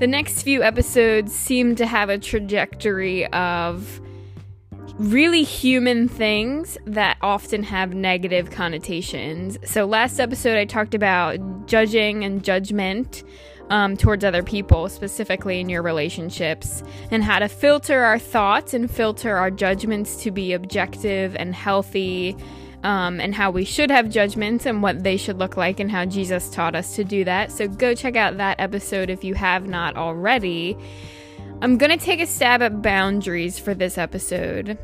The next few episodes seem to have a trajectory of really human things that often have negative connotations. So, last episode, I talked about judging and judgment um, towards other people, specifically in your relationships, and how to filter our thoughts and filter our judgments to be objective and healthy. Um, and how we should have judgments and what they should look like, and how Jesus taught us to do that. So, go check out that episode if you have not already. I'm going to take a stab at boundaries for this episode.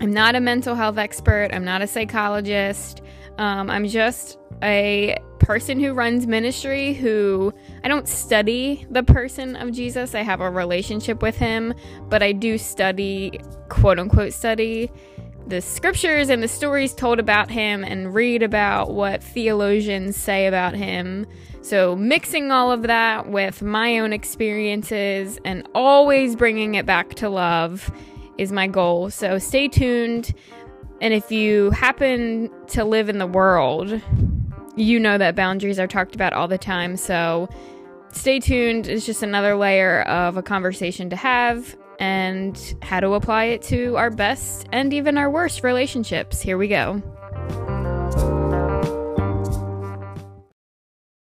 I'm not a mental health expert, I'm not a psychologist. Um, I'm just a person who runs ministry who I don't study the person of Jesus. I have a relationship with him, but I do study, quote unquote, study the scriptures and the stories told about him and read about what theologians say about him. So, mixing all of that with my own experiences and always bringing it back to love is my goal. So, stay tuned. And if you happen to live in the world, you know that boundaries are talked about all the time. So stay tuned. It's just another layer of a conversation to have and how to apply it to our best and even our worst relationships. Here we go.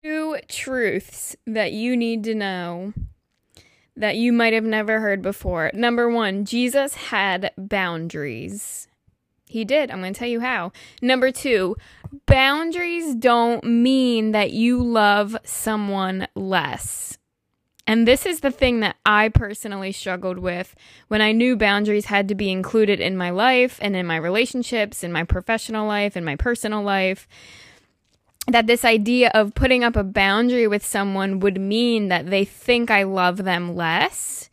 Two truths that you need to know that you might have never heard before. Number one, Jesus had boundaries. He did. I'm going to tell you how. Number two, boundaries don't mean that you love someone less. And this is the thing that I personally struggled with when I knew boundaries had to be included in my life and in my relationships, in my professional life, in my personal life. That this idea of putting up a boundary with someone would mean that they think I love them less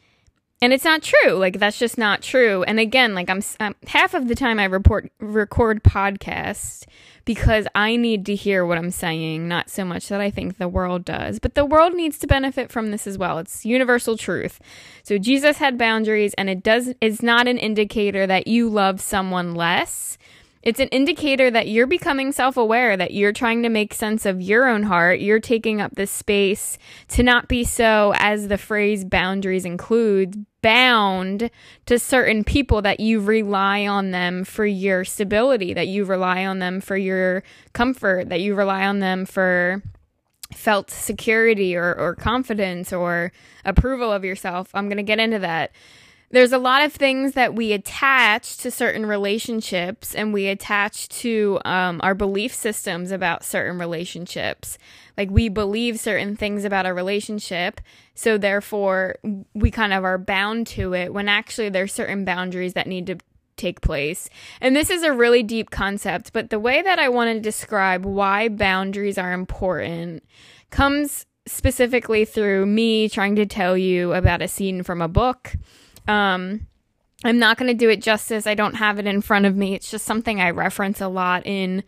and it's not true. Like that's just not true. And again like i'm, I'm half of the time i report record podcasts because i need to hear what i'm saying not so much that i think the world does. But the world needs to benefit from this as well. It's universal truth. So jesus had boundaries and it does it's not an indicator that you love someone less. It's an indicator that you're becoming self aware, that you're trying to make sense of your own heart. You're taking up this space to not be so, as the phrase boundaries includes, bound to certain people that you rely on them for your stability, that you rely on them for your comfort, that you rely on them for felt security or, or confidence or approval of yourself. I'm going to get into that there's a lot of things that we attach to certain relationships and we attach to um, our belief systems about certain relationships. Like we believe certain things about a relationship, so therefore we kind of are bound to it when actually there's certain boundaries that need to take place. And this is a really deep concept, but the way that I want to describe why boundaries are important comes specifically through me trying to tell you about a scene from a book um, I'm not going to do it justice. I don't have it in front of me. It's just something I reference a lot in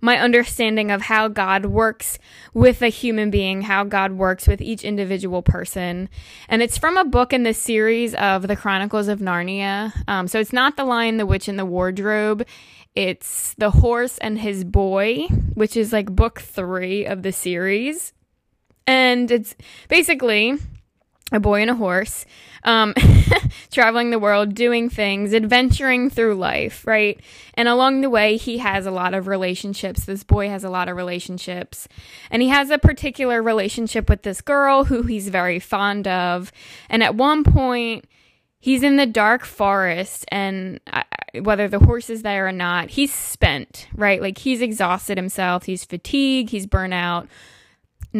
my understanding of how God works with a human being, how God works with each individual person. And it's from a book in the series of the Chronicles of Narnia. Um, so it's not The Lion, the Witch, and the Wardrobe. It's The Horse and His Boy, which is like book three of the series. And it's basically a boy and a horse um, traveling the world, doing things, adventuring through life, right? And along the way, he has a lot of relationships. This boy has a lot of relationships. And he has a particular relationship with this girl who he's very fond of. And at one point, he's in the dark forest and uh, whether the horse is there or not he's spent right like he's exhausted himself he's fatigued he's burnt out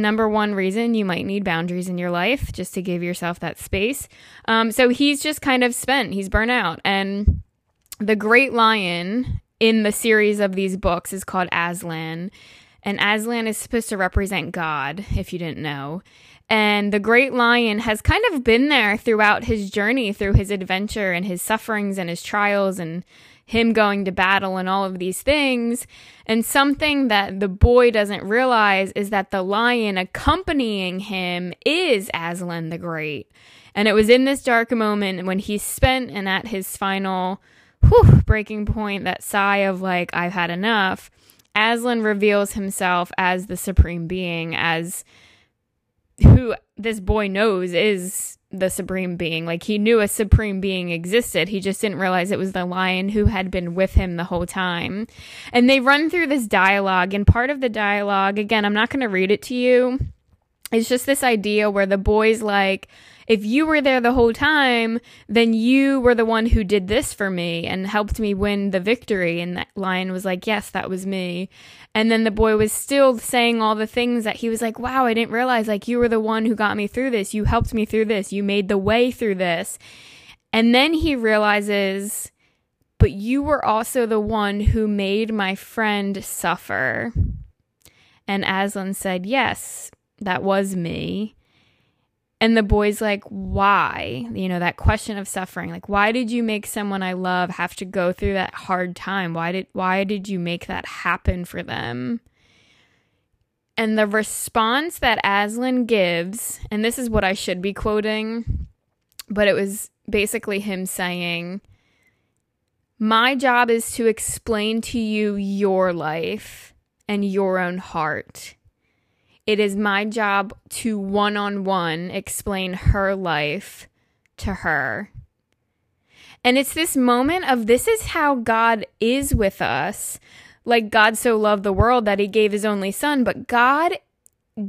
number one reason you might need boundaries in your life just to give yourself that space. Um, so he's just kind of spent, he's burnt out. And the great lion in the series of these books is called Aslan. And Aslan is supposed to represent God, if you didn't know. And the great lion has kind of been there throughout his journey, through his adventure and his sufferings and his trials and him going to battle and all of these things. And something that the boy doesn't realize is that the lion accompanying him is Aslan the Great. And it was in this dark moment when he spent and at his final whew, breaking point, that sigh of like, I've had enough, Aslan reveals himself as the supreme being, as who this boy knows is the supreme being. Like he knew a supreme being existed. He just didn't realize it was the lion who had been with him the whole time. And they run through this dialogue, and part of the dialogue, again, I'm not going to read it to you. It's just this idea where the boy's like, if you were there the whole time, then you were the one who did this for me and helped me win the victory. And that lion was like, yes, that was me. And then the boy was still saying all the things that he was like, wow, I didn't realize like you were the one who got me through this. You helped me through this. You made the way through this. And then he realizes, but you were also the one who made my friend suffer. And Aslan said, yes, that was me. And the boy's like, why? You know, that question of suffering. Like, why did you make someone I love have to go through that hard time? Why did why did you make that happen for them? And the response that Aslan gives, and this is what I should be quoting, but it was basically him saying, My job is to explain to you your life and your own heart it is my job to one on one explain her life to her. And it's this moment of this is how God is with us. Like God so loved the world that he gave his only son, but God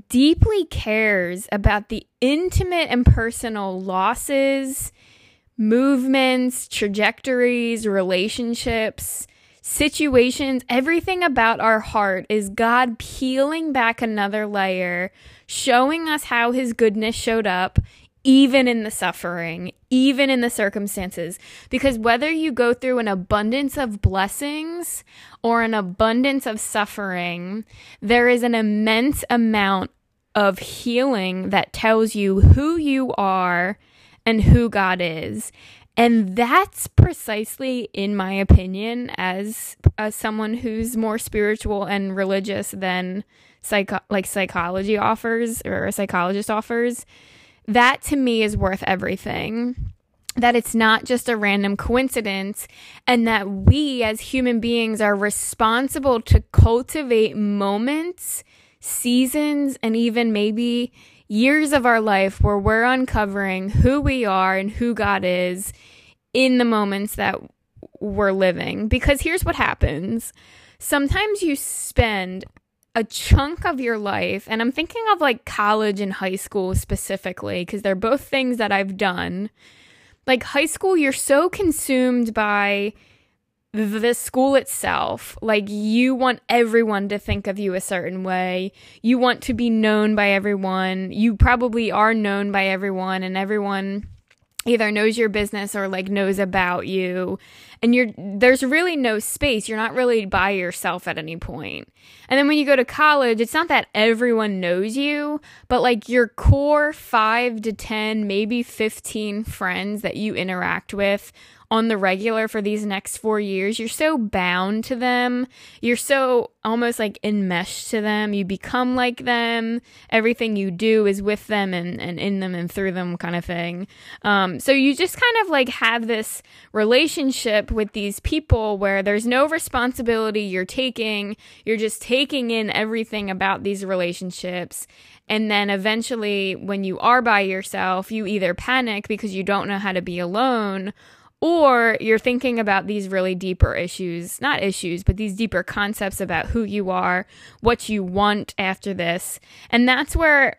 deeply cares about the intimate and personal losses, movements, trajectories, relationships situations, everything about our heart is God peeling back another layer, showing us how His goodness showed up, even in the suffering, even in the circumstances. Because whether you go through an abundance of blessings or an abundance of suffering, there is an immense amount of healing that tells you who you are and who God is. And that's precisely, in my opinion, as, as someone who's more spiritual and religious than psycho- like psychology offers or a psychologist offers, that to me is worth everything. That it's not just a random coincidence, and that we as human beings are responsible to cultivate moments, seasons, and even maybe years of our life where we're uncovering who we are and who God is in the moments that we're living. Because here's what happens sometimes you spend a chunk of your life, and I'm thinking of like college and high school specifically, because they're both things that I've done. Like high school, you're so consumed by the school itself. Like, you want everyone to think of you a certain way. You want to be known by everyone. You probably are known by everyone, and everyone either knows your business or like knows about you and you're there's really no space you're not really by yourself at any point. and then when you go to college it's not that everyone knows you but like your core 5 to 10 maybe 15 friends that you interact with on the regular for these next four years, you're so bound to them. You're so almost like enmeshed to them. You become like them. Everything you do is with them and, and in them and through them, kind of thing. Um, so you just kind of like have this relationship with these people where there's no responsibility you're taking. You're just taking in everything about these relationships. And then eventually, when you are by yourself, you either panic because you don't know how to be alone or you're thinking about these really deeper issues, not issues, but these deeper concepts about who you are, what you want after this. And that's where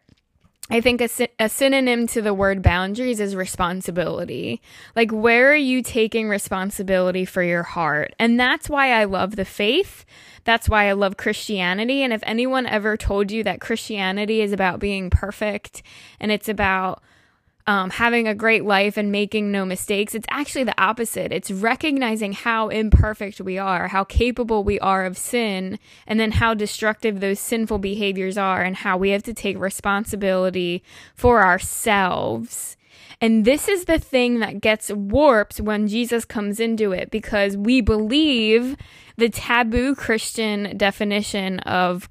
I think a, a, synonym to the word boundaries is responsibility. Like, where are you taking responsibility for your heart? And that's why I love the faith. That's why I love Christianity. And if anyone ever told you that Christianity is about being perfect and it's about um, having a great life and making no mistakes. It's actually the opposite. It's recognizing how imperfect we are, how capable we are of sin, and then how destructive those sinful behaviors are, and how we have to take responsibility for ourselves. And this is the thing that gets warped when Jesus comes into it because we believe the taboo Christian definition of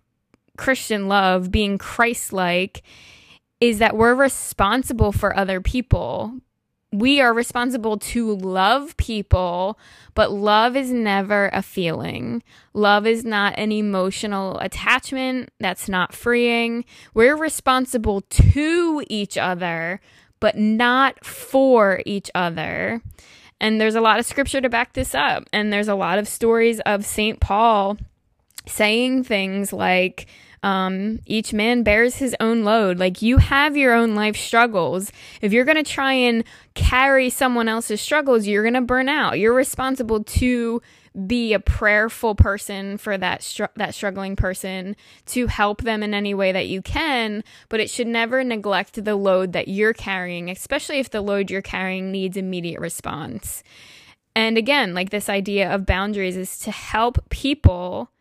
Christian love being Christ like is that we're responsible for other people. we are responsible to love people, but love is never a feeling. Love is not an emotional attachment. That's not freeing. We're responsible to each other, but not for each other. And there's a lot of scripture to back this up. And there's a lot of stories of St. Paul saying things like, um, each man bears his own load. Like you have your own life struggles. If you're going to try and carry someone else's struggles, you're going to burn out. You're responsible to be a prayerful person for that str- that struggling person to help them in any way that you can but it should never neglect the load that you're carrying especially if the load you're carrying needs immediate response and again like this idea of boundaries is to help people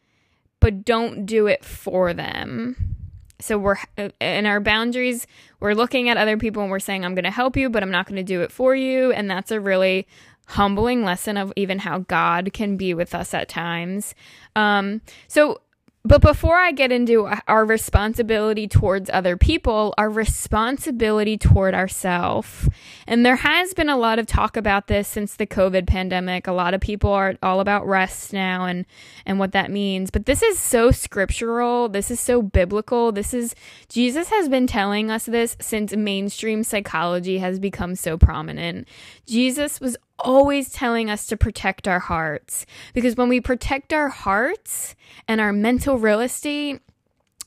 but don't do it for them. So we're in our boundaries, we're looking at other people and we're saying, I'm going to help you, but I'm not going to do it for you. And that's a really humbling lesson of even how God can be with us at times. Um, so but before I get into our responsibility towards other people, our responsibility toward ourselves. And there has been a lot of talk about this since the COVID pandemic. A lot of people are all about rest now and and what that means. But this is so scriptural. This is so biblical. This is Jesus has been telling us this since mainstream psychology has become so prominent. Jesus was always telling us to protect our hearts. Because when we protect our hearts and our mental real estate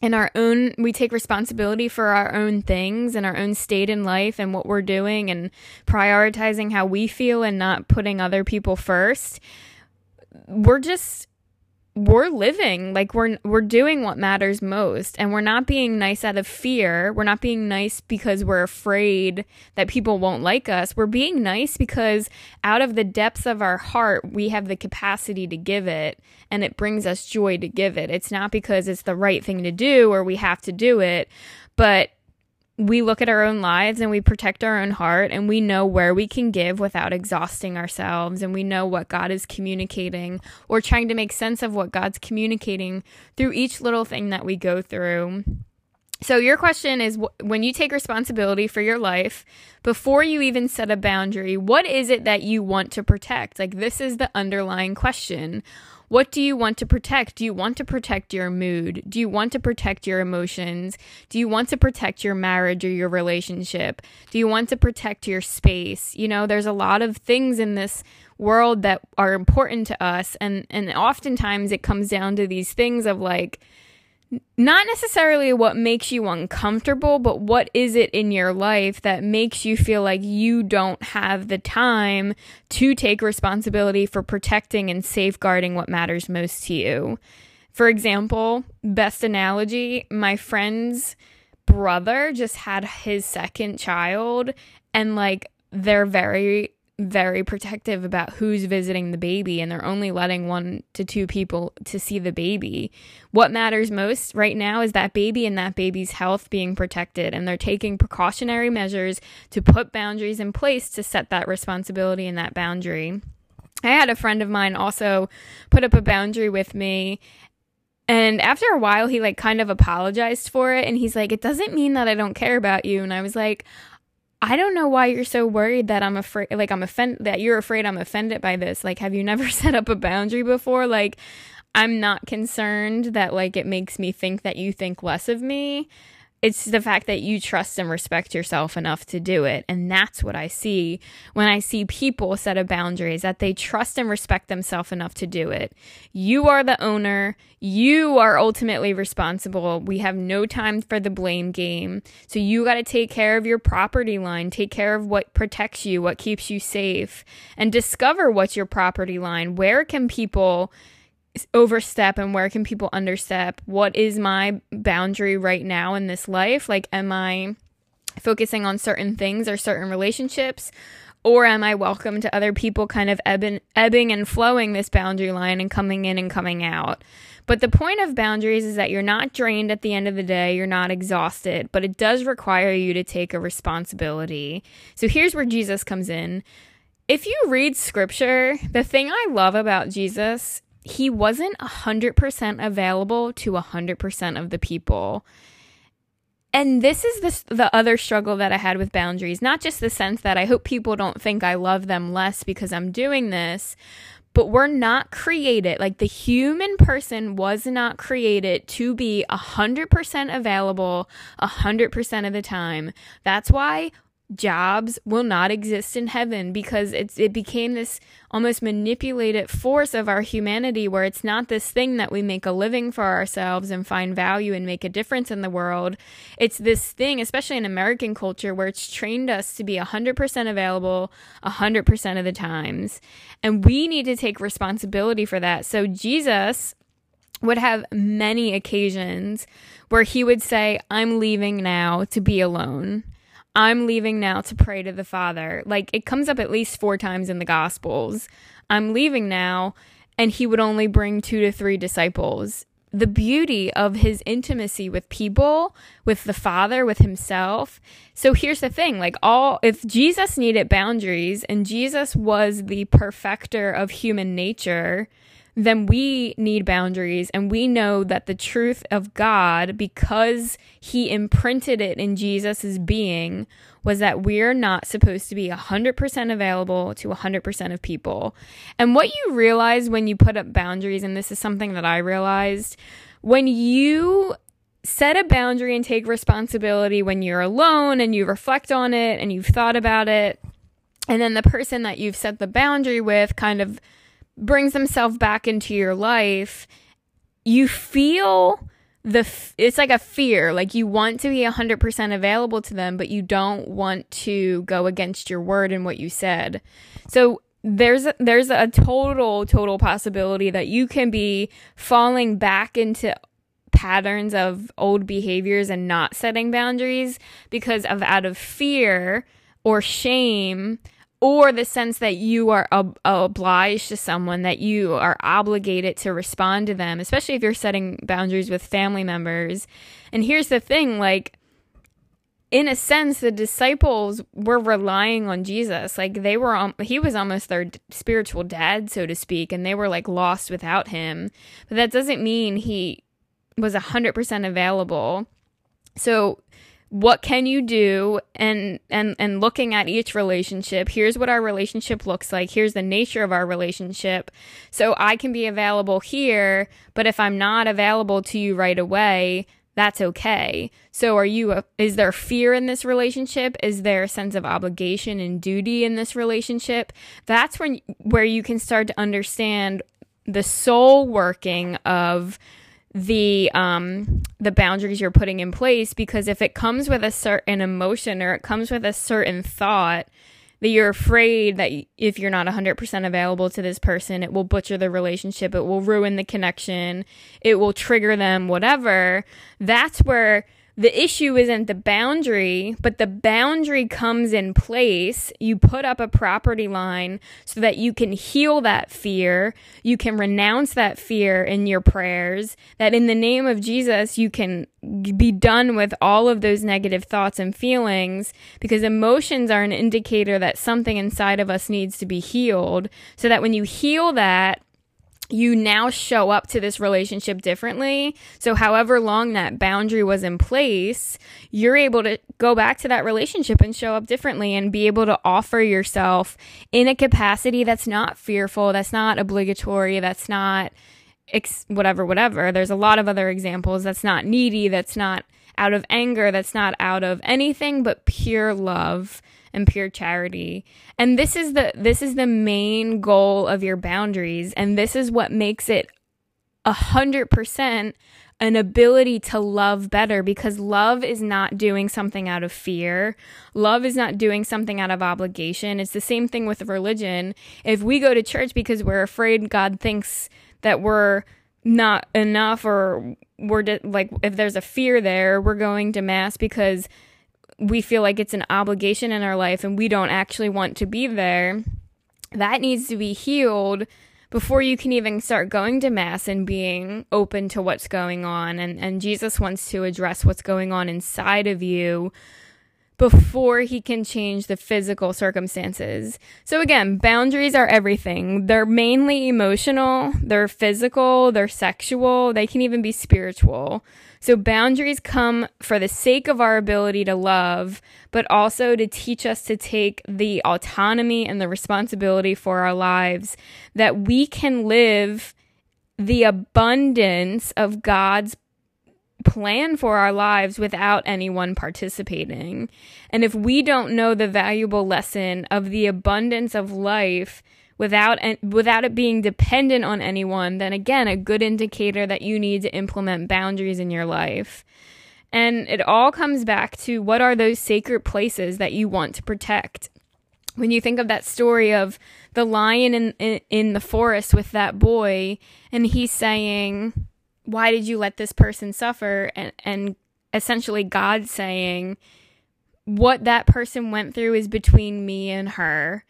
and our own we take responsibility for our own things and our own state in life and what we're doing and prioritizing how we feel and not putting other people first we're just we're living like we're we're doing what matters most and we're not being nice out of fear. We're not being nice because we're afraid that people won't like us. We're being nice because out of the depths of our heart we have the capacity to give it and it brings us joy to give it. It's not because it's the right thing to do or we have to do it but we look at our own lives and we protect our own heart and we know where we can give without exhausting ourselves and we know what God is communicating or trying to make sense of what God's communicating through each little thing that we go through. So, your question is when you take responsibility for your life, before you even set a boundary, what is it that you want to protect? Like, this is the underlying question. What do you want to protect? Do you want to protect your mood? Do you want to protect your emotions? Do you want to protect your marriage or your relationship? Do you want to protect your space? You know, there's a lot of things in this world that are important to us and and oftentimes it comes down to these things of like not necessarily what makes you uncomfortable, but what is it in your life that makes you feel like you don't have the time to take responsibility for protecting and safeguarding what matters most to you? For example, best analogy, my friend's brother just had his second child, and like they're very very protective about who's visiting the baby and they're only letting one to two people to see the baby. What matters most right now is that baby and that baby's health being protected and they're taking precautionary measures to put boundaries in place to set that responsibility and that boundary. I had a friend of mine also put up a boundary with me and after a while, he like kind of apologized for it. And he's like, It doesn't mean that I don't care about you. And I was like, I don't know why you're so worried that I'm afraid, like, I'm offended, that you're afraid I'm offended by this. Like, have you never set up a boundary before? Like, I'm not concerned that, like, it makes me think that you think less of me it's the fact that you trust and respect yourself enough to do it. And that's what I see when I see people set a boundaries that they trust and respect themselves enough to do it. You are the owner. You are ultimately responsible. We have no time for the blame game. So you got to take care of your property line, take care of what protects you, what keeps you safe, and discover what's your property line. Where can people overstep and where can people understep? What is my boundary right now in this life? Like, am I focusing on certain things or certain relationships? Or am I welcome to other people kind of ebbing, ebbing and flowing this boundary line and coming in and coming out? But the point of boundaries is that you're not drained at the end of the day, you're not exhausted, but it does require you to take a responsibility. So here's where Jesus comes in. If you read scripture, the thing I love about Jesus he wasn't 100% available to 100% of the people. and this is the other struggle that I had with boundaries, not just the sense that I hope people don't think I love them less because I'm doing this, but we're not created like the human person was not created to be 100% available 100% of the time. That's why jobs will not exist in heaven because it's it became this almost manipulated force of our humanity where it's not this thing that we make a living for ourselves and find value and make a difference in the world. It's this thing especially in american culture where it's trained us to be 100% available 100% of the times. And we need to take responsibility for that. So jesus would have many occasions where he would say i'm leaving now to be alone I'm leaving now to pray to the Father. Like it comes up at least four times in the Gospels. I'm leaving now, and he would only bring two to three disciples. The beauty of his intimacy with people, with the Father, with himself. So here's the thing like, all, if Jesus needed boundaries and Jesus was the perfecter of human nature, then we need boundaries and we know that the truth of God because he imprinted it in Jesus's being was that we're not supposed to be 100% available to 100% of people. And what you realize when you put up boundaries and this is something that I realized when you set a boundary and take responsibility when you're alone and you reflect on it and you've thought about it and then the person that you've set the boundary with kind of brings themselves back into your life, you feel the it's like a fear like you want to be 100% available to them but you don't want to go against your word and what you said. So there's a, there's a total total possibility that you can be falling back into patterns of old behaviors and not setting boundaries because of out of fear or shame or the sense that you are ob- obliged to someone, that you are obligated to respond to them, especially if you're setting boundaries with family members. And here's the thing like, in a sense, the disciples were relying on Jesus. Like they were, he was almost their spiritual dad, so to speak, and they were like lost without him. But that doesn't mean he was 100% available. So what can you do? And and and looking at each relationship here's what our relationship looks like. Here's the nature of our relationship. So i can be available here but if i'm not available to you right away that's okay. So are you a, is there fear in this relationship? Is there a sense of obligation and duty in this relationship? That's when where you can start to understand the soul working of the um the boundaries you're putting in place because if it comes with a certain emotion or it comes with a certain thought that you're afraid that if you're not 100% available to this person it will butcher the relationship it will ruin the connection it will trigger them whatever that's where the issue isn't the boundary, but the boundary comes in place. You put up a property line so that you can heal that fear. You can renounce that fear in your prayers. That in the name of Jesus, you can be done with all of those negative thoughts and feelings because emotions are an indicator that something inside of us needs to be healed. So that when you heal that, you now show up to this relationship differently. So, however long that boundary was in place, you're able to go back to that relationship and show up differently and be able to offer yourself in a capacity that's not fearful, that's not obligatory, that's not ex- whatever, whatever. There's a lot of other examples that's not needy, that's not out of anger, that's not out of anything but pure love and pure charity. And this is the this is the main goal of your boundaries and this is what makes it a hundred percent an ability to love better because love is not doing something out of fear. Love is not doing something out of obligation. It's the same thing with religion. If we go to church because we're afraid God thinks that we're not enough or we're de- like if there's a fear there, we're going to mass because we feel like it's an obligation in our life and we don't actually want to be there, that needs to be healed before you can even start going to mass and being open to what's going on. And and Jesus wants to address what's going on inside of you before he can change the physical circumstances. So again, boundaries are everything. They're mainly emotional, they're physical, they're sexual, they can even be spiritual. So boundaries come for the sake of our ability to love, but also to teach us to take the autonomy and the responsibility for our lives that we can live the abundance of God's plan for our lives without anyone participating. And if we don't know the valuable lesson of the abundance of life without without it being dependent on anyone, then again, a good indicator that you need to implement boundaries in your life. And it all comes back to what are those sacred places that you want to protect. When you think of that story of the lion in, in, in the forest with that boy, and he's saying, why did you let this person suffer and and essentially God saying what that person went through is between me and her.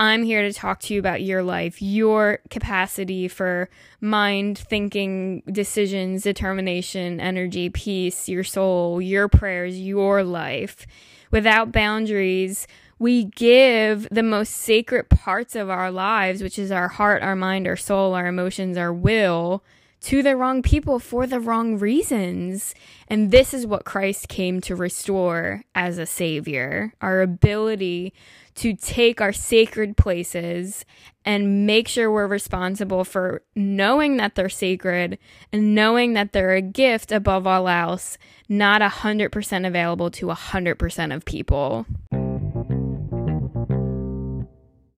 I'm here to talk to you about your life, your capacity for mind, thinking, decisions, determination, energy, peace, your soul, your prayers, your life. Without boundaries, we give the most sacred parts of our lives, which is our heart, our mind, our soul, our emotions, our will, to the wrong people for the wrong reasons. And this is what Christ came to restore as a savior our ability to take our sacred places and make sure we're responsible for knowing that they're sacred and knowing that they're a gift above all else, not 100% available to 100% of people.